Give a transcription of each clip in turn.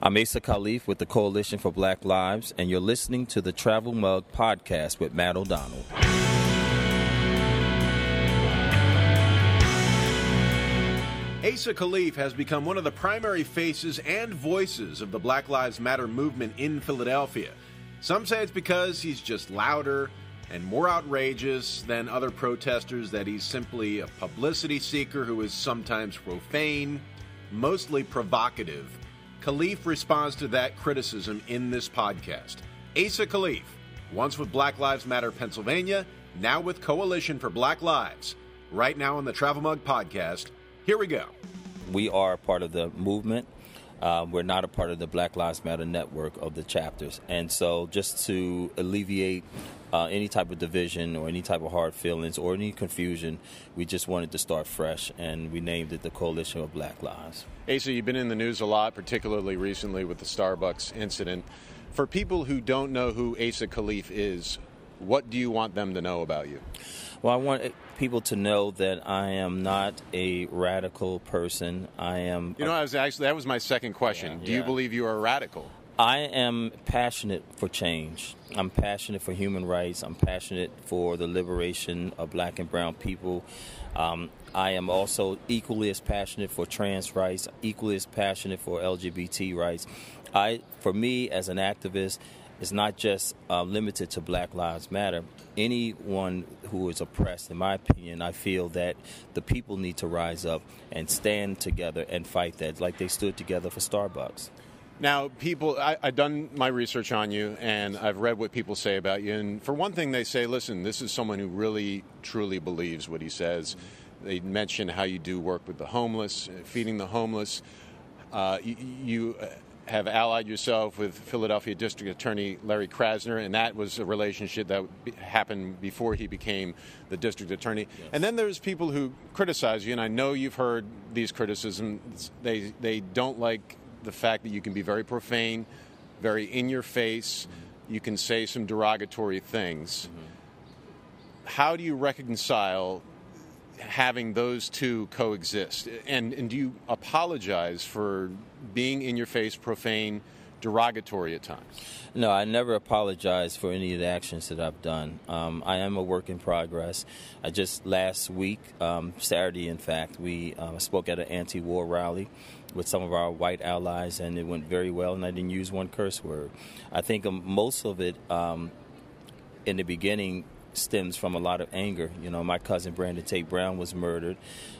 I'm Asa Khalif with the Coalition for Black Lives, and you're listening to the Travel Mug Podcast with Matt O'Donnell. Asa Khalif has become one of the primary faces and voices of the Black Lives Matter movement in Philadelphia. Some say it's because he's just louder and more outrageous than other protesters, that he's simply a publicity seeker who is sometimes profane, mostly provocative. Khalif responds to that criticism in this podcast. Asa Khalif, once with Black Lives Matter Pennsylvania, now with Coalition for Black Lives. Right now on the Travel Mug podcast, here we go. We are part of the movement. Uh, we're not a part of the Black Lives Matter network of the chapters. And so, just to alleviate uh, any type of division or any type of hard feelings or any confusion, we just wanted to start fresh and we named it the Coalition of Black Lives. Asa, you've been in the news a lot, particularly recently with the Starbucks incident. For people who don't know who Asa Khalif is, what do you want them to know about you? Well, I want people to know that I am not a radical person. I am. You know, I was actually that was my second question. Yeah, do yeah. you believe you are a radical? I am passionate for change. I'm passionate for human rights. I'm passionate for the liberation of black and brown people. Um, I am also equally as passionate for trans rights, equally as passionate for LGBT rights. I, for me, as an activist, it's not just uh, limited to Black Lives Matter. Anyone who is oppressed, in my opinion, I feel that the people need to rise up and stand together and fight that, like they stood together for Starbucks. Now, people, I, have done my research on you and I've read what people say about you. And for one thing, they say, listen, this is someone who really, truly believes what he says. They mention how you do work with the homeless, feeding the homeless. Uh, you, you have allied yourself with Philadelphia District Attorney Larry Krasner, and that was a relationship that happened before he became the district attorney. Yes. And then there's people who criticize you, and I know you've heard these criticisms. They they don't like the fact that you can be very profane, very in your face, mm-hmm. you can say some derogatory things. Mm-hmm. How do you reconcile having those two coexist? And, and do you apologize for being in your face, profane, derogatory at times? No, I never apologize for any of the actions that I've done. Um, I am a work in progress. I just last week, um, Saturday, in fact, we uh, spoke at an anti-war rally with some of our white allies, and it went very well. And I didn't use one curse word. I think um, most of it um, in the beginning stems from a lot of anger. You know, my cousin Brandon Tate Brown was murdered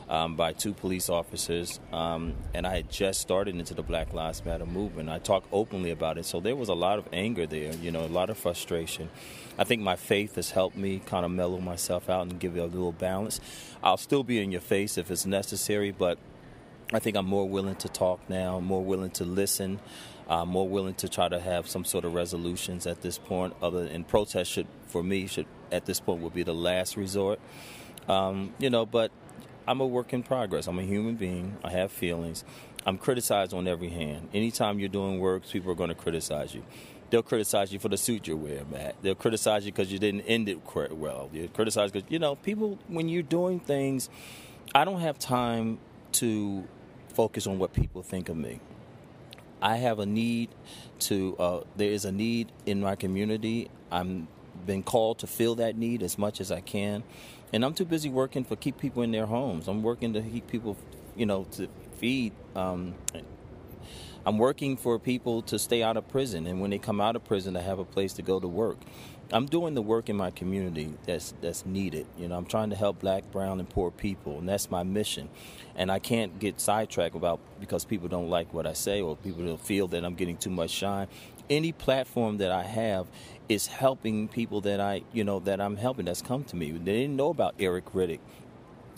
um, by two police officers, um, and I had just started into the Black Lives Matter movement. I talked openly about it, so there was a lot of anger there. You know, a lot of frustration. I think my faith has helped me kind of mellow myself out and give it a little balance. I'll still be in your face if it's necessary, but I think I'm more willing to talk now, more willing to listen, uh, more willing to try to have some sort of resolutions at this point. Other and protest should, for me, should at this point would be the last resort. Um, you know, but I'm a work in progress. I'm a human being. I have feelings. I'm criticized on every hand. Anytime you're doing work, people are going to criticize you. They'll criticize you for the suit you're wearing, Matt. They'll criticize you because you didn't end it well. They'll criticize because, you know, people, when you're doing things, I don't have time to focus on what people think of me. I have a need to. Uh, there is a need in my community. I'm been called to fill that need as much as I can, and I'm too busy working for keep people in their homes. I'm working to keep people, you know, to feed. Um, I'm working for people to stay out of prison, and when they come out of prison, to have a place to go to work. I'm doing the work in my community that's that's needed. You know, I'm trying to help black, brown, and poor people, and that's my mission. And I can't get sidetracked about because people don't like what I say or people don't feel that I'm getting too much shine. Any platform that I have is helping people that I, you know, that I'm helping that's come to me. They didn't know about Eric Riddick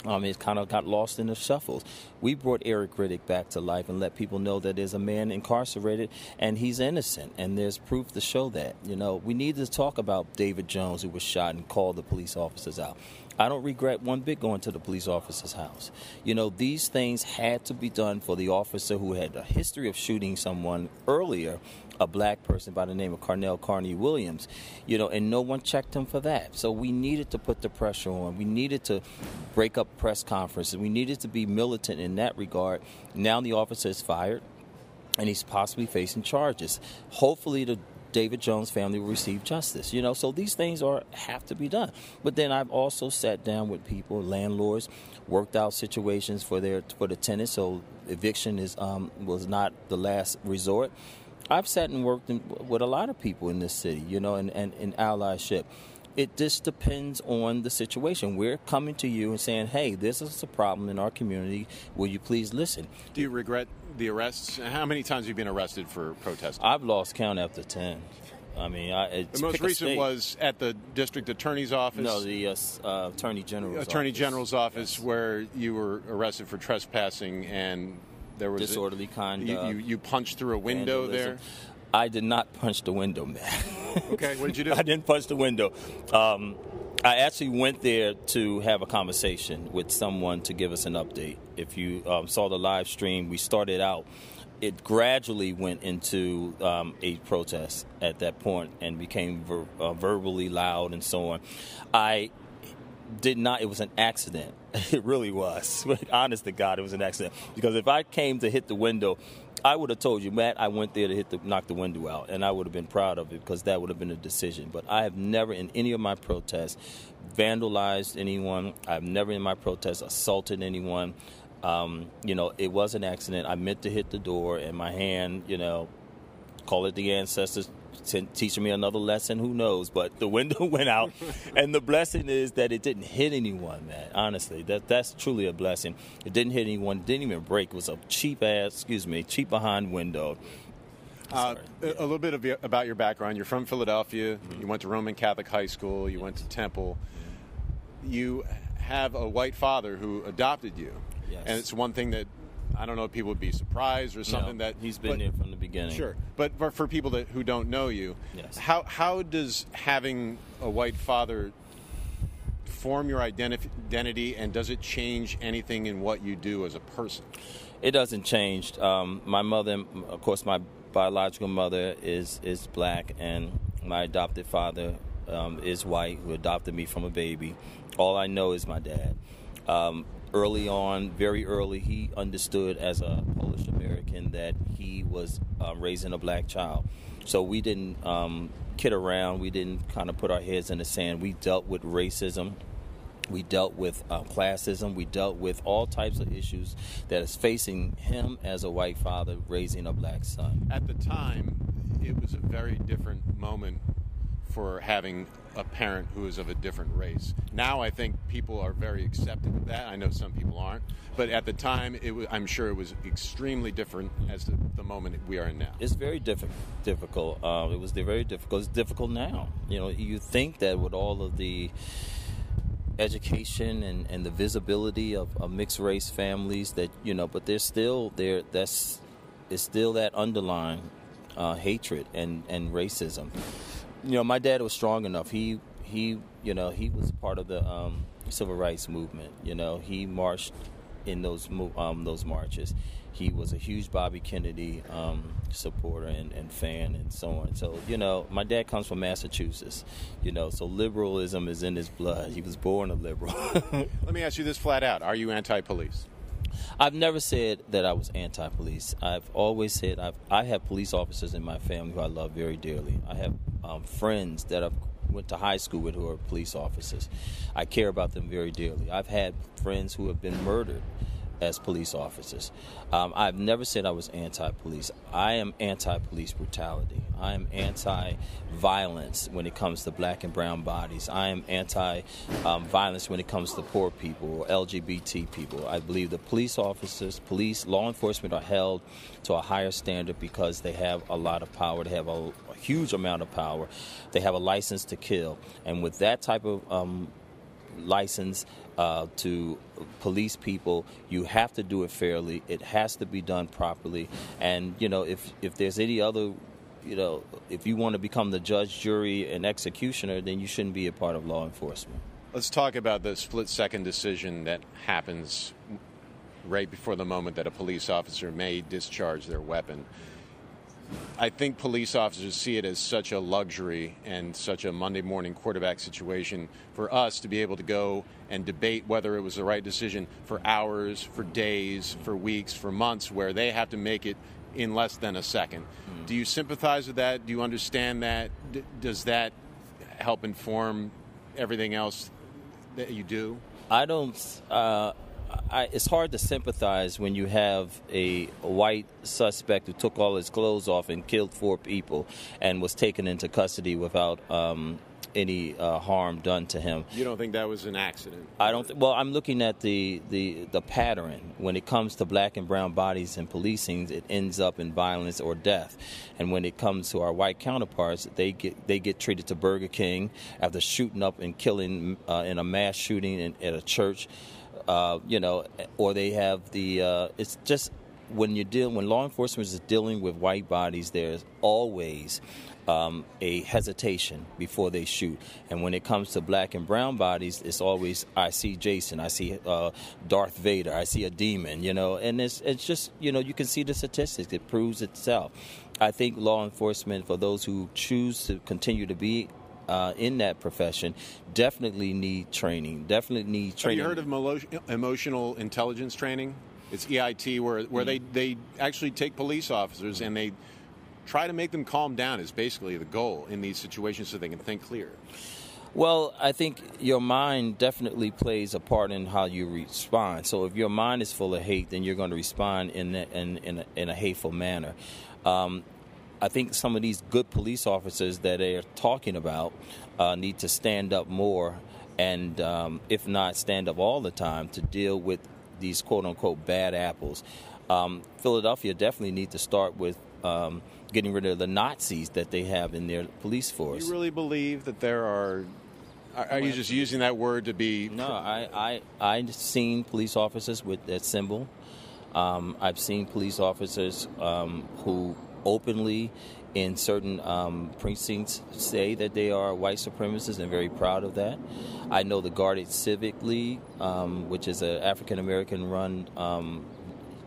um, it kind of got lost in the shuffles. We brought Eric Riddick back to life and let people know that there's a man incarcerated and he's innocent, and there's proof to show that. You know, we need to talk about David Jones, who was shot and called the police officers out. I don't regret one bit going to the police officer's house. You know, these things had to be done for the officer who had a history of shooting someone earlier a black person by the name of Carnell Carney Williams, you know, and no one checked him for that. So we needed to put the pressure on. We needed to break up press conferences. We needed to be militant in that regard. Now the officer is fired. and he's possibly facing charges. Hopefully, the David Jones family will receive justice. You know, so these things are have to be done. But then I've also sat down with people, landlords, worked out situations for their for the tenants, so eviction is um, was not the last resort. I've sat and worked in, with a lot of people in this city, you know, and, and in allyship it just depends on the situation. We're coming to you and saying, hey, this is a problem in our community. Will you please listen? Do you regret the arrests? How many times have you been arrested for protesting? I've lost count after 10. I mean, I, the most recent was at the district attorney's office. No, the uh, uh, attorney general's attorney office. general's office, yes. where you were arrested for trespassing and there was disorderly conduct. You, you, you, punched through a window vandalism. there. I did not punch the window, man. okay, what did you do? I didn't punch the window. Um, I actually went there to have a conversation with someone to give us an update. If you um, saw the live stream, we started out. It gradually went into um, a protest at that point and became ver- uh, verbally loud and so on. I did not. It was an accident. It really was. Honest to God, it was an accident. Because if I came to hit the window, I would have told you, Matt, I went there to hit the knock the window out, and I would have been proud of it because that would have been a decision. But I have never, in any of my protests, vandalized anyone. I've never, in my protests, assaulted anyone. Um, you know, it was an accident. I meant to hit the door, and my hand, you know, call it the ancestors teaching me another lesson. Who knows? But the window went out, and the blessing is that it didn't hit anyone. Man, honestly, that that's truly a blessing. It didn't hit anyone. It didn't even break. It was a cheap ass, excuse me, cheap behind window. Uh, yeah. A little bit of, about your background. You're from Philadelphia. Mm-hmm. You went to Roman Catholic High School. You went to Temple. You have a white father who adopted you. Yes. And it's one thing that I don't know if people would be surprised or something no, that he's been but, there from the beginning. Sure, but for, for people that who don't know you, yes. how how does having a white father form your identif- identity, and does it change anything in what you do as a person? It doesn't change. Um, my mother, of course, my biological mother is is black, and my adopted father um, is white, who adopted me from a baby. All I know is my dad. Um, early on, very early, he understood as a Polish American that he was uh, raising a black child. So we didn't um, kid around. We didn't kind of put our heads in the sand. We dealt with racism. We dealt with uh, classism. We dealt with all types of issues that is facing him as a white father raising a black son. At the time, it was a very different moment for having a parent who is of a different race. Now I think people are very accepting of that. I know some people aren't, but at the time, it was, I'm sure it was extremely different as the, the moment we are in now. It's very difficult. Uh, it was very difficult. It's difficult now. You know, you think that with all of the education and, and the visibility of, of mixed race families that you know, but there's still there. That's it's still that underlying uh, hatred and and racism you know, my dad was strong enough. He he, you know, he was part of the um, civil rights movement. You know, he marched in those um, those marches. He was a huge Bobby Kennedy um, supporter and, and, fan and so on. So, you know, my dad comes from Massachusetts, you know, so liberalism is in his blood. He was born a liberal. Let me ask you this flat out Are you anti police? I've never said that I was anti-police. I've always said I've, I have police officers in my family who I love very dearly. I have um, friends that I've went to high school with who are police officers. I care about them very dearly. I've had friends who have been murdered as police officers. Um, I've never said I was anti police. I am anti police brutality. I am anti violence when it comes to black and brown bodies. I am anti um, violence when it comes to poor people or LGBT people. I believe the police officers, police, law enforcement are held to a higher standard because they have a lot of power. They have a, a huge amount of power. They have a license to kill. And with that type of um, license uh, to police people, you have to do it fairly. It has to be done properly. And you know, if if there's any other, you know, if you want to become the judge, jury, and executioner, then you shouldn't be a part of law enforcement. Let's talk about the split second decision that happens right before the moment that a police officer may discharge their weapon. I think police officers see it as such a luxury and such a Monday morning quarterback situation for us to be able to go and debate whether it was the right decision for hours, for days, for weeks, for months, where they have to make it in less than a 2nd mm-hmm. Do you sympathize with that? Do you understand that? D- does that help inform everything else that you do? I don't. Uh, I, it's hard to sympathize when you have a white suspect who took all his clothes off and killed four people and was taken into custody without um, any uh, harm done to him. You don't think that was an accident? I don't. Th- well, I'm looking at the, the the pattern when it comes to black and brown bodies in policing. It ends up in violence or death, and when it comes to our white counterparts, they get they get treated to Burger King after shooting up and killing uh, in a mass shooting in, at a church. Uh, you know, or they have the. Uh, it's just when you're dealing when law enforcement is dealing with white bodies, there's always um, a hesitation before they shoot. And when it comes to black and brown bodies, it's always I see Jason, I see uh, Darth Vader, I see a demon, you know. And it's it's just you know you can see the statistics; it proves itself. I think law enforcement, for those who choose to continue to be uh, in that profession definitely need training. Definitely need training. Have you heard of emotional intelligence training? It's EIT, where where mm-hmm. they they actually take police officers and they try to make them calm down is basically the goal in these situations so they can think clear. Well, I think your mind definitely plays a part in how you respond. So if your mind is full of hate, then you're going to respond in a, in, in, a, in a hateful manner. Um, I think some of these good police officers that they're talking about uh, need to stand up more, and um, if not stand up all the time, to deal with these quote unquote bad apples. Um, Philadelphia definitely need to start with um, getting rid of the Nazis that they have in their police force. You really believe that there are? Are, are you just using that word to be? No, I I I've seen police officers with that symbol. Um, I've seen police officers um, who openly in certain um, precincts say that they are white supremacists and very proud of that. I know the Guardian Civic League, um, which is an African American run um,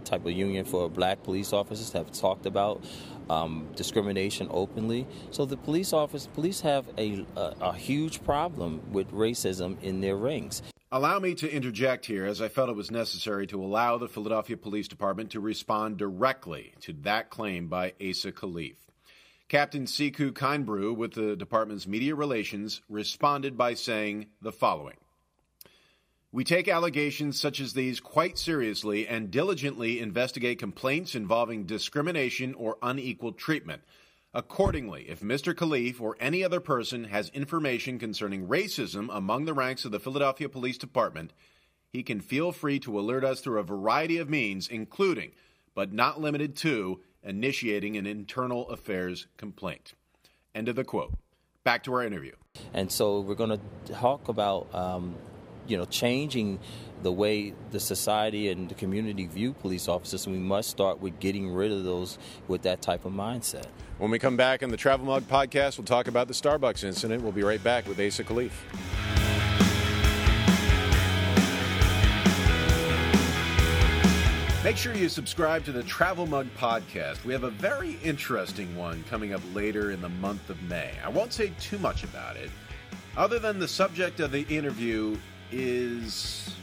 type of union for black police officers, have talked about um, discrimination openly. So the police office, police have a, a, a huge problem with racism in their ranks. Allow me to interject here, as I felt it was necessary to allow the Philadelphia Police Department to respond directly to that claim by Asa Khalif. Captain Sekou Kinebrew, with the department's media relations, responded by saying the following we take allegations such as these quite seriously and diligently investigate complaints involving discrimination or unequal treatment. Accordingly, if Mr. Khalif or any other person has information concerning racism among the ranks of the Philadelphia Police Department, he can feel free to alert us through a variety of means, including, but not limited to, initiating an internal affairs complaint. End of the quote. Back to our interview. And so we're going to talk about um, you know, changing the way the society and the community view police officers, And we must start with getting rid of those with that type of mindset. When we come back on the Travel Mug podcast, we'll talk about the Starbucks incident. We'll be right back with Asa Khalif. Make sure you subscribe to the Travel Mug podcast. We have a very interesting one coming up later in the month of May. I won't say too much about it, other than the subject of the interview is.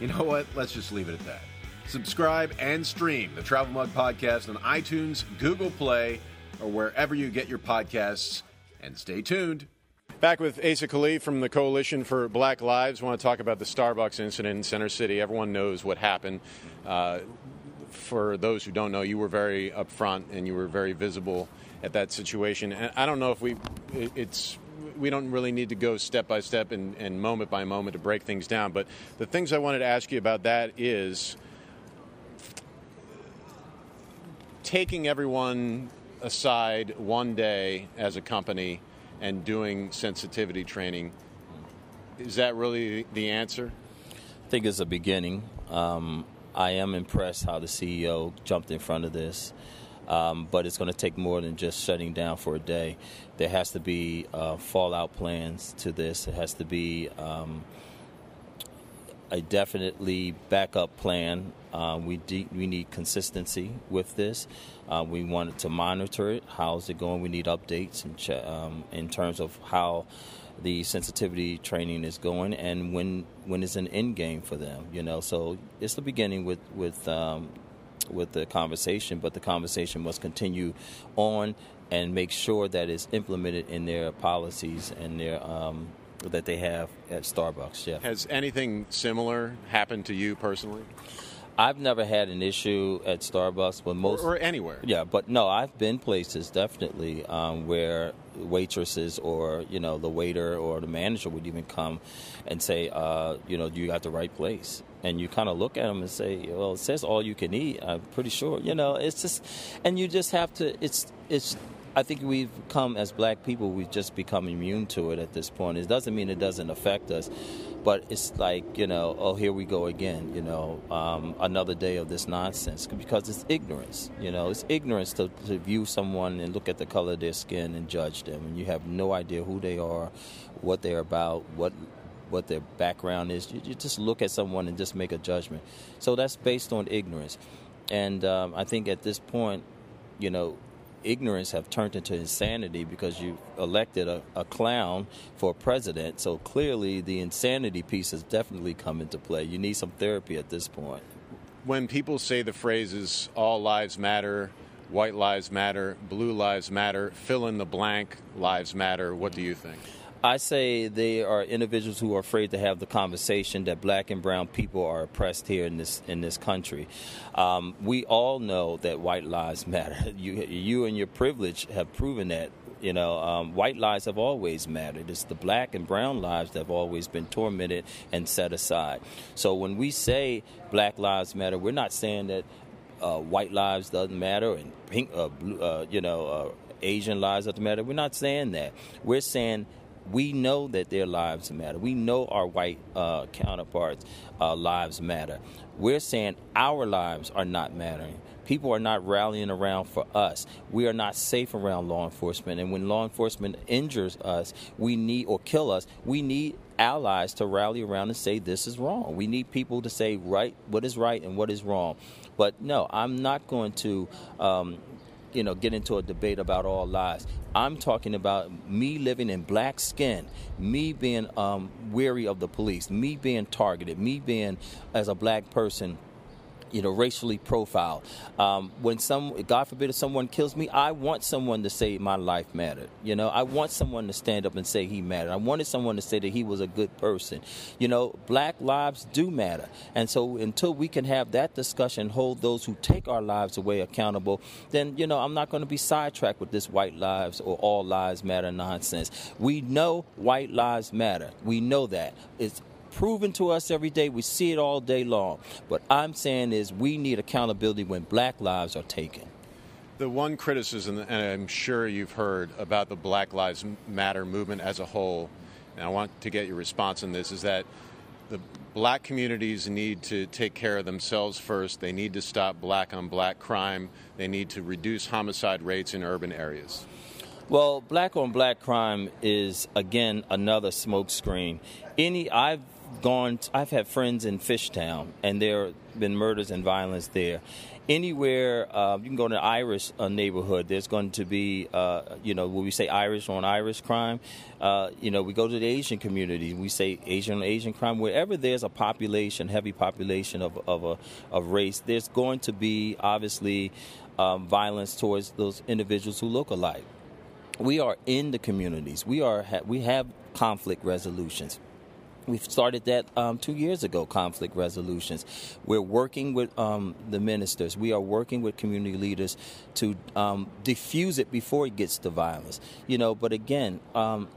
You know what? Let's just leave it at that. Subscribe and stream the Travel Mug Podcast on iTunes, Google Play, or wherever you get your podcasts. And stay tuned. Back with Asa Khalif from the Coalition for Black Lives. Want to talk about the Starbucks incident in Center City. Everyone knows what happened. Uh, for those who don't know, you were very upfront and you were very visible at that situation. And I don't know if we, it's we don't really need to go step by step and, and moment by moment to break things down. But the things I wanted to ask you about that is taking everyone aside one day as a company and doing sensitivity training. Is that really the answer? I think it's a beginning. Um, I am impressed how the CEO jumped in front of this. Um, but it's going to take more than just shutting down for a day. There has to be uh, fallout plans to this. It has to be um, a definitely backup plan. Uh, we de- we need consistency with this. Uh, we want to monitor it. How's it going? We need updates in, ch- um, in terms of how the sensitivity training is going and when when is an end game for them. You know, so it's the beginning with with um, with the conversation, but the conversation must continue on and make sure that it's implemented in their policies and their um, that they have at Starbucks. Yeah. Has anything similar happened to you personally? I've never had an issue at Starbucks, but most or, or anywhere. Yeah, but no, I've been places definitely um, where waitresses or you know the waiter or the manager would even come and say, uh, you know, you got the right place, and you kind of look at them and say, well, it says all you can eat. I'm pretty sure, you know, it's just, and you just have to. It's it's I think we've come as black people, we've just become immune to it at this point. It doesn't mean it doesn't affect us, but it's like, you know, oh, here we go again, you know, um, another day of this nonsense because it's ignorance, you know, it's ignorance to, to view someone and look at the color of their skin and judge them. And you have no idea who they are, what they're about, what what their background is. You, you, just look at someone and just make a judgment. So that's based on ignorance. And um, I think at this point, you know, ignorance have turned into insanity because you elected a, a, clown for president. So clearly, the insanity piece has definitely come into play. You need some therapy at this point. When people say the phrases "all lives matter," "white lives matter," "blue lives matter," fill in the blank, "lives matter," what do you think? I say they are individuals who are afraid to have the conversation that black and brown people are oppressed here in this in this country. Um, we all know that white lives matter. You you and your privilege have proven that. You know, um, white lives have always mattered. It's the black and brown lives that have always been tormented and set aside. So when we say black lives matter, we're not saying that uh, white lives doesn't matter and pink, uh, blue, uh, you know, uh, Asian lives doesn't matter. We're not saying that. We're saying we know that their lives matter. We know our white uh, counterparts' uh, lives matter. We're saying our lives are not mattering. People are not rallying around for us. We are not safe around law enforcement. And when law enforcement injures us, we need or kill us, we need allies to rally around and say this is wrong. We need people to say right what is right and what is wrong. But no, I'm not going to um, you know, get into a debate about all lies. I'm talking about me living in black skin, me being um, weary of the police, me being targeted, me being, as a black person, you know, racially profiled. Um, when some, God forbid, if someone kills me, I want someone to say my life mattered. You know, I want someone to stand up and say he mattered. I wanted someone to say that he was a good person. You know, black lives do matter. And so until we can have that discussion, hold those who take our lives away accountable, then, you know, I'm not going to be sidetracked with this white lives or all lives matter nonsense. We know white lives matter. We know that. It's proven to us every day. We see it all day long. What I'm saying is we need accountability when black lives are taken. The one criticism, and I'm sure you've heard about the Black Lives Matter movement as a whole, and I want to get your response on this, is that the black communities need to take care of themselves first. They need to stop black on black crime. They need to reduce homicide rates in urban areas. Well, black on black crime is again another smokescreen. Any I've gone, I've had friends in Fishtown, and there have been murders and violence there. Anywhere uh, you can go to the Irish uh, neighborhood, there's going to be, uh, you know, when we say Irish on Irish crime, uh, you know, we go to the Asian community, we say Asian on Asian crime. Wherever there's a population, heavy population of of a of race, there's going to be obviously um, violence towards those individuals who look alike. We are in the communities. We are we have conflict resolutions We've started that um, two years ago, conflict resolutions. We're working with um, the ministers. We are working with community leaders to um, diffuse it before it gets to violence. You know, but again, um,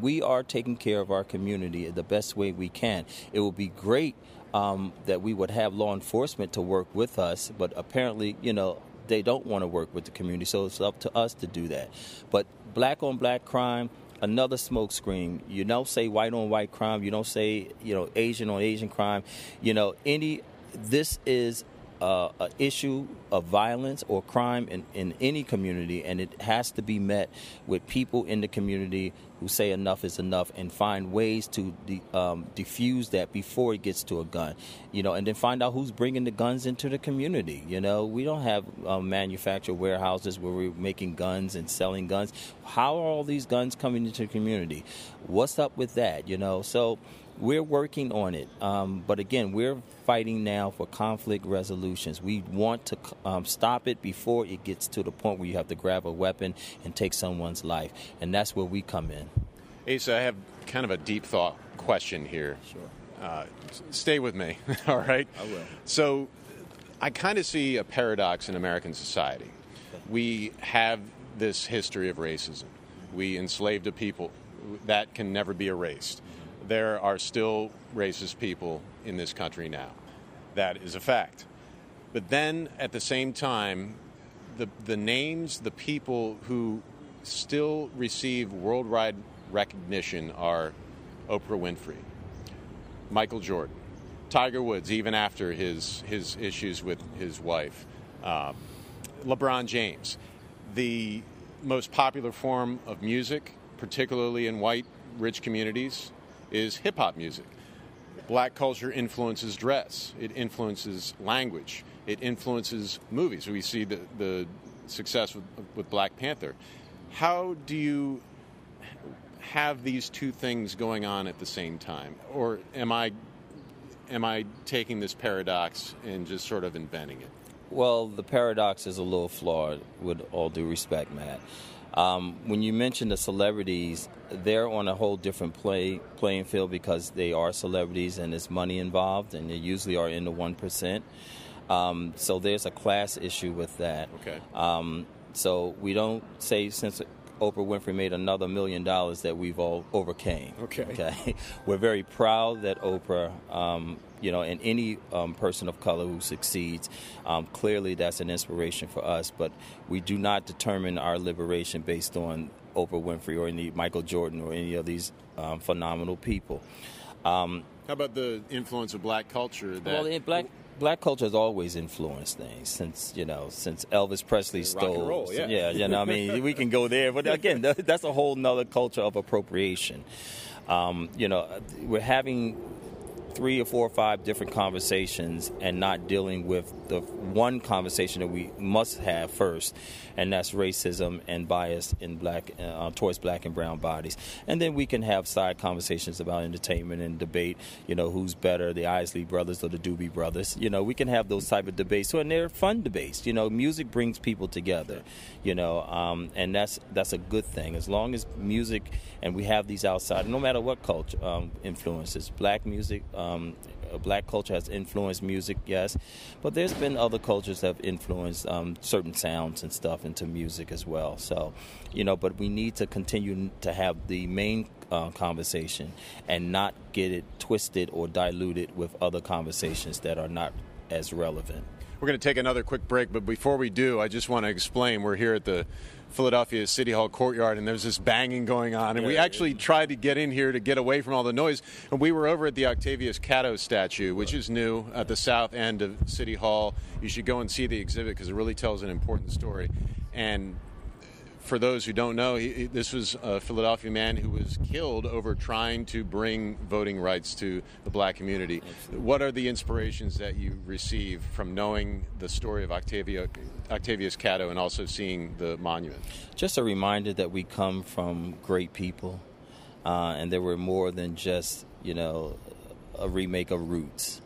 we are taking care of our community the best way we can. It would be great um, that we would have law enforcement to work with us, but apparently, you know, they don't want to work with the community, so it's up to us to do that. But black on black crime, another smokescreen. You don't say white on white crime. You don't say you know Asian on Asian crime. You know any. This is uh, an issue of violence or crime in, in any community, and it has to be met with people in the community who say enough is enough and find ways to de- um, diffuse that before it gets to a gun, you know, and then find out who's bringing the guns into the community. You know, we don't have um, manufactured warehouses where we're making guns and selling guns. How are all these guns coming into the community? What's up with that? You know, so we're working on it. Um, but again, we're fighting now for conflict resolutions. We want to um, stop it before it gets to the point where you have to grab a weapon and take someone's life. And that's where we come in. Asa, I have kind of a deep thought question here. Sure. Uh, stay with me, all right? I will. So, I kind of see a paradox in American society. We have this history of racism. We enslaved a people that can never be erased. There are still racist people in this country now. That is a fact. But then at the same time, the, the names, the people who still receive worldwide recognition are Oprah Winfrey, Michael Jordan, Tiger Woods, even after his, his issues with his wife, um, LeBron James. The most popular form of music, particularly in white, rich communities, is hip hop music. Black culture influences dress, it influences language, it influences movies. We see the, the success with, with Black Panther. How do you have these two things going on at the same time? Or am I am I taking this paradox and just sort of inventing it? Well, the paradox is a little flawed, with all due respect, Matt. Um, when you mention the celebrities, they're on a whole different play playing field because they are celebrities and there's money involved, and they usually are in the one percent. Um, so there's a class issue with that. Okay. Um, so we don't say since Oprah Winfrey made another million dollars that we've all overcame. Okay. Okay. We're very proud that Oprah, um, you know, and any um, person of color who succeeds, um, clearly that's an inspiration for us. But we do not determine our liberation based on Oprah Winfrey or any Michael Jordan or any of these um, phenomenal people. Um, How about the influence of black culture? That well, in black black culture has always influenced things since you know since Elvis Presley stole. and roll, yeah. yeah, you know, I mean, we can go there, but again, that's a whole nother culture of appropriation. Um, you know, we're having three or four or five different conversations and not dealing with the one conversation that we must have first, and that's racism and bias in black uh, towards black and brown bodies. And then we can have side conversations about entertainment and debate. You know, who's better, the Isley brothers or the Doobie brothers? You know, we can have those type of debates. So, and they're fun debates. You know, music brings people together. You know, um, and that's that's a good thing as long as music and we have these outside, no matter what culture um, influences, black music. Um, black culture has influenced music, yes, but there's been other cultures that have influenced um, certain sounds and stuff into music as well. So, you know, but we need to continue to have the main uh, conversation and not get it twisted or diluted with other conversations that are not as relevant. We're going to take another quick break, but before we do, I just want to explain we're here at the Philadelphia City Hall courtyard, and there's this banging going on. And we actually tried to get in here to get away from all the noise. And we were over at the Octavius Catto statue, which is new at the south end of City Hall. You should go and see the exhibit because it really tells an important story. And for those who don't know, he, this was a Philadelphia man who was killed over trying to bring voting rights to the black community. What are the inspirations that you receive from knowing the story of Octavia, Octavius Catto and also seeing the monument? just a reminder that we come from great people, uh, and there were more than just you know a remake of Roots.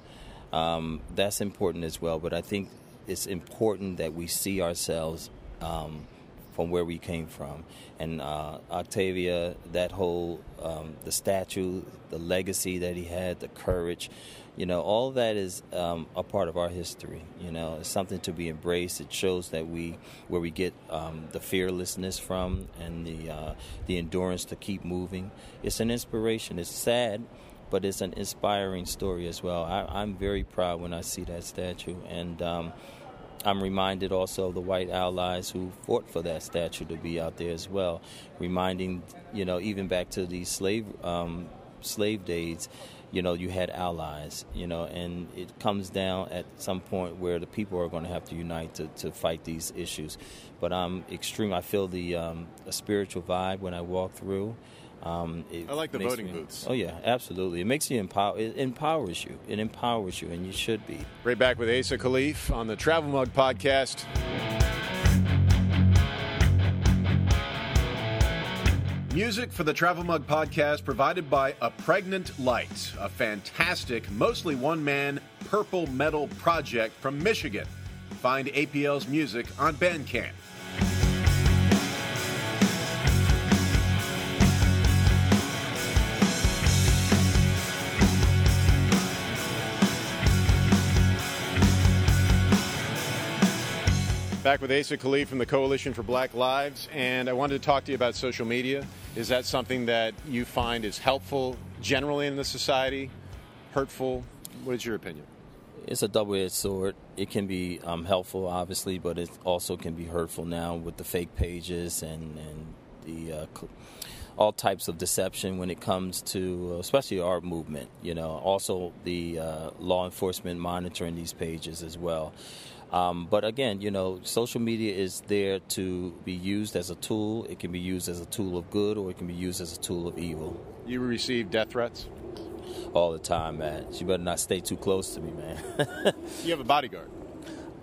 Um, that's important as well, but I think it's important that we see ourselves um, from where we came from. And uh, Octavia, that whole um, the statue, the legacy that he had, the courage, you know, all that is um, a part of our history. You know, it's something to be embraced. It shows that we where we get um, the fearlessness from and the uh, the endurance to keep moving. It's an inspiration. It's sad, but it's an inspiring story as well. I, I'm very proud when I see that statue, and um, I'm reminded also of the white allies who fought for that statue to be out there as well, reminding you know even back to the slave um, slave days. You know, you had allies, you know, and it comes down at some point where the people are going to have to unite to, to fight these issues. But I'm extreme. I feel the um, a spiritual vibe when I walk through. Um, it I like the makes voting me- booths. Oh yeah, absolutely. It makes you empower. It empowers you. It empowers you, and you should be. Right back with Asa Khalif on the Travel Mug podcast. Music for the Travel Mug podcast provided by A Pregnant Light, a fantastic, mostly one man purple metal project from Michigan. Find APL's music on Bandcamp. Back with Asa Khalif from the Coalition for Black Lives, and I wanted to talk to you about social media. Is that something that you find is helpful generally in the society? Hurtful? What is your opinion? It's a double-edged sword. It can be um, helpful, obviously, but it also can be hurtful now with the fake pages and and the uh, all types of deception when it comes to, uh, especially our movement. You know, also the uh, law enforcement monitoring these pages as well. Um, but again, you know, social media is there to be used as a tool. It can be used as a tool of good or it can be used as a tool of evil. You receive death threats? All the time, man. You better not stay too close to me, man. you have a bodyguard.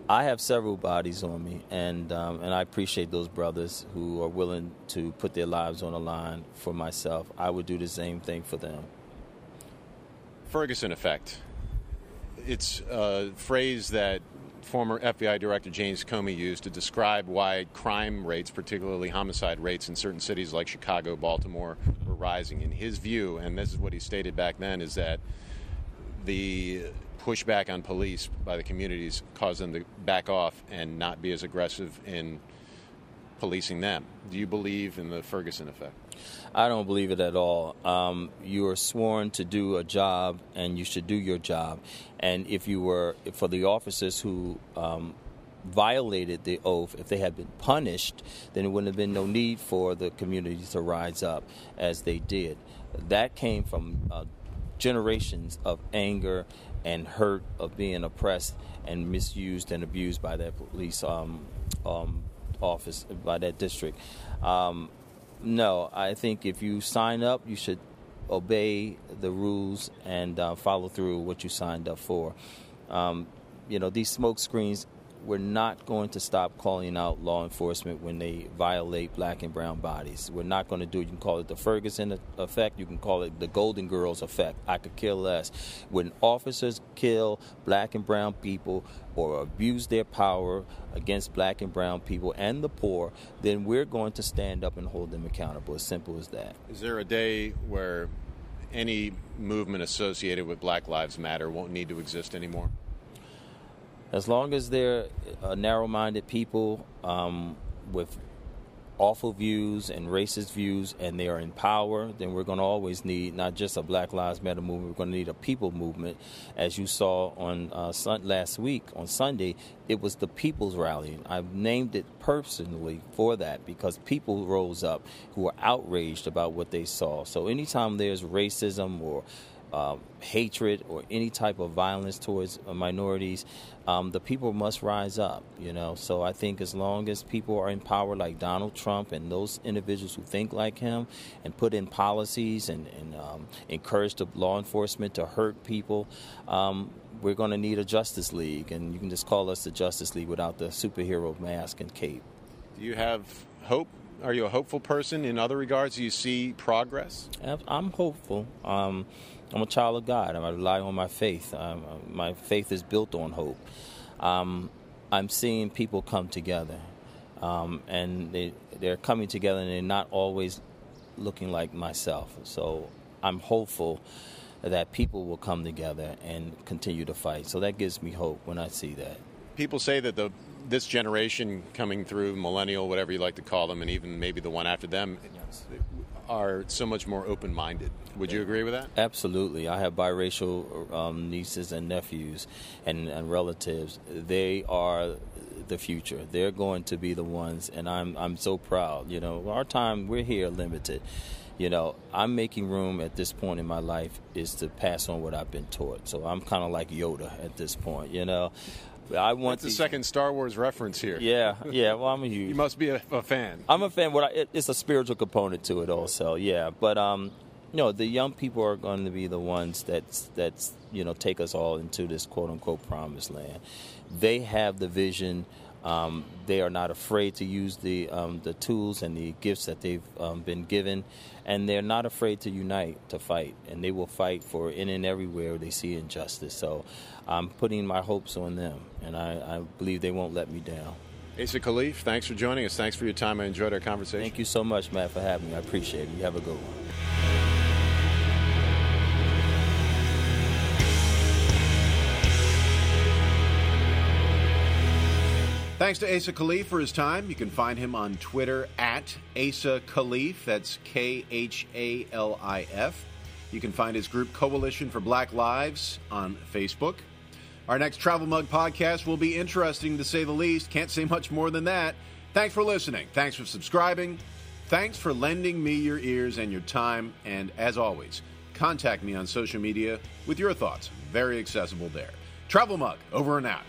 I have several bodies on me, and um, and I appreciate those brothers who are willing to put their lives on the line for myself. I would do the same thing for them. Ferguson effect. It's a phrase that former FBI Director James Comey used to describe why crime rates, particularly homicide rates in certain cities like Chicago, Baltimore, were rising. In his view, and this is what he stated back then, is that the pushback on police by the communities caused them to back off and not be as aggressive in policing them. Do you believe in the Ferguson effect? I don't believe it at all. Um, you are sworn to do a job, and you should do your job. And if you were, for the officers who um, violated the oath, if they had been punished, then it wouldn't have been no need for the community to rise up as they did. That came from uh, generations of anger and hurt of being oppressed and misused and abused by that police um, um, office, by that district. Um, no, I think if you sign up, you should obey the rules and uh, follow through what you signed up for. Um, you know, these smoke screens we're not going to stop calling out law enforcement when they violate black and brown bodies. We're not going to do it. You can call it the Ferguson effect. You can call it the Golden Girls effect. I could care less. When officers kill black and brown people or abuse their power against black and brown people and the poor, then we're going to stand up and hold them accountable. As simple as that. Is there a day where any movement associated with Black Lives Matter won't need to exist anymore? As long as they're uh, narrow-minded people um, with awful views and racist views and they are in power, then we're going to always need not just a Black Lives Matter movement, we're going to need a people movement. As you saw on uh, sun- last week on Sunday, it was the People's Rally. I've named it personally for that because people rose up who were outraged about what they saw. So anytime there's racism or uh, hatred or any type of violence towards minorities, um, the people must rise up, you know. So I think as long as people are in power like Donald Trump and those individuals who think like him and put in policies and, and um, encourage the law enforcement to hurt people, um, we're going to need a Justice League. And you can just call us the Justice League without the superhero mask and cape. Do you have hope? Are you a hopeful person in other regards? Do you see progress? I'm hopeful. Um, I'm a child of God. I rely on my faith. Um, my faith is built on hope. Um, I'm seeing people come together, um, and they they're coming together, and they're not always looking like myself. So I'm hopeful that people will come together and continue to fight. So that gives me hope when I see that. People say that the this generation coming through, millennial, whatever you like to call them, and even maybe the one after them. Are so much more open minded. Would you agree with that? Absolutely. I have biracial um, nieces and nephews and, and relatives. They are the future. They're going to be the ones, and I'm I'm so proud. You know, our time we're here limited. You know, I'm making room at this point in my life is to pass on what I've been taught. So I'm kind of like Yoda at this point. You know, I want the second Star Wars reference here. Yeah, yeah. Well, I'm a huge. you must be a, a fan. I'm a fan. What I, it, it's a spiritual component to it also. Yeah, but um, no, the young people are going to be the ones that's that's you know take us all into this quote unquote promised land. They have the vision. Um, they are not afraid to use the um, the tools and the gifts that they've um, been given, and they're not afraid to unite to fight, and they will fight for in and everywhere they see injustice. So, I'm putting my hopes on them, and I, I believe they won't let me down. Asa Khalif, thanks for joining us. Thanks for your time. I enjoyed our conversation. Thank you so much, Matt, for having me. I appreciate it. You have a good one. Thanks to Asa Khalif for his time. You can find him on Twitter at Asa Khalif. That's K H A L I F. You can find his group Coalition for Black Lives on Facebook. Our next Travel Mug podcast will be interesting to say the least. Can't say much more than that. Thanks for listening. Thanks for subscribing. Thanks for lending me your ears and your time. And as always, contact me on social media with your thoughts. Very accessible there. Travel Mug, over and out.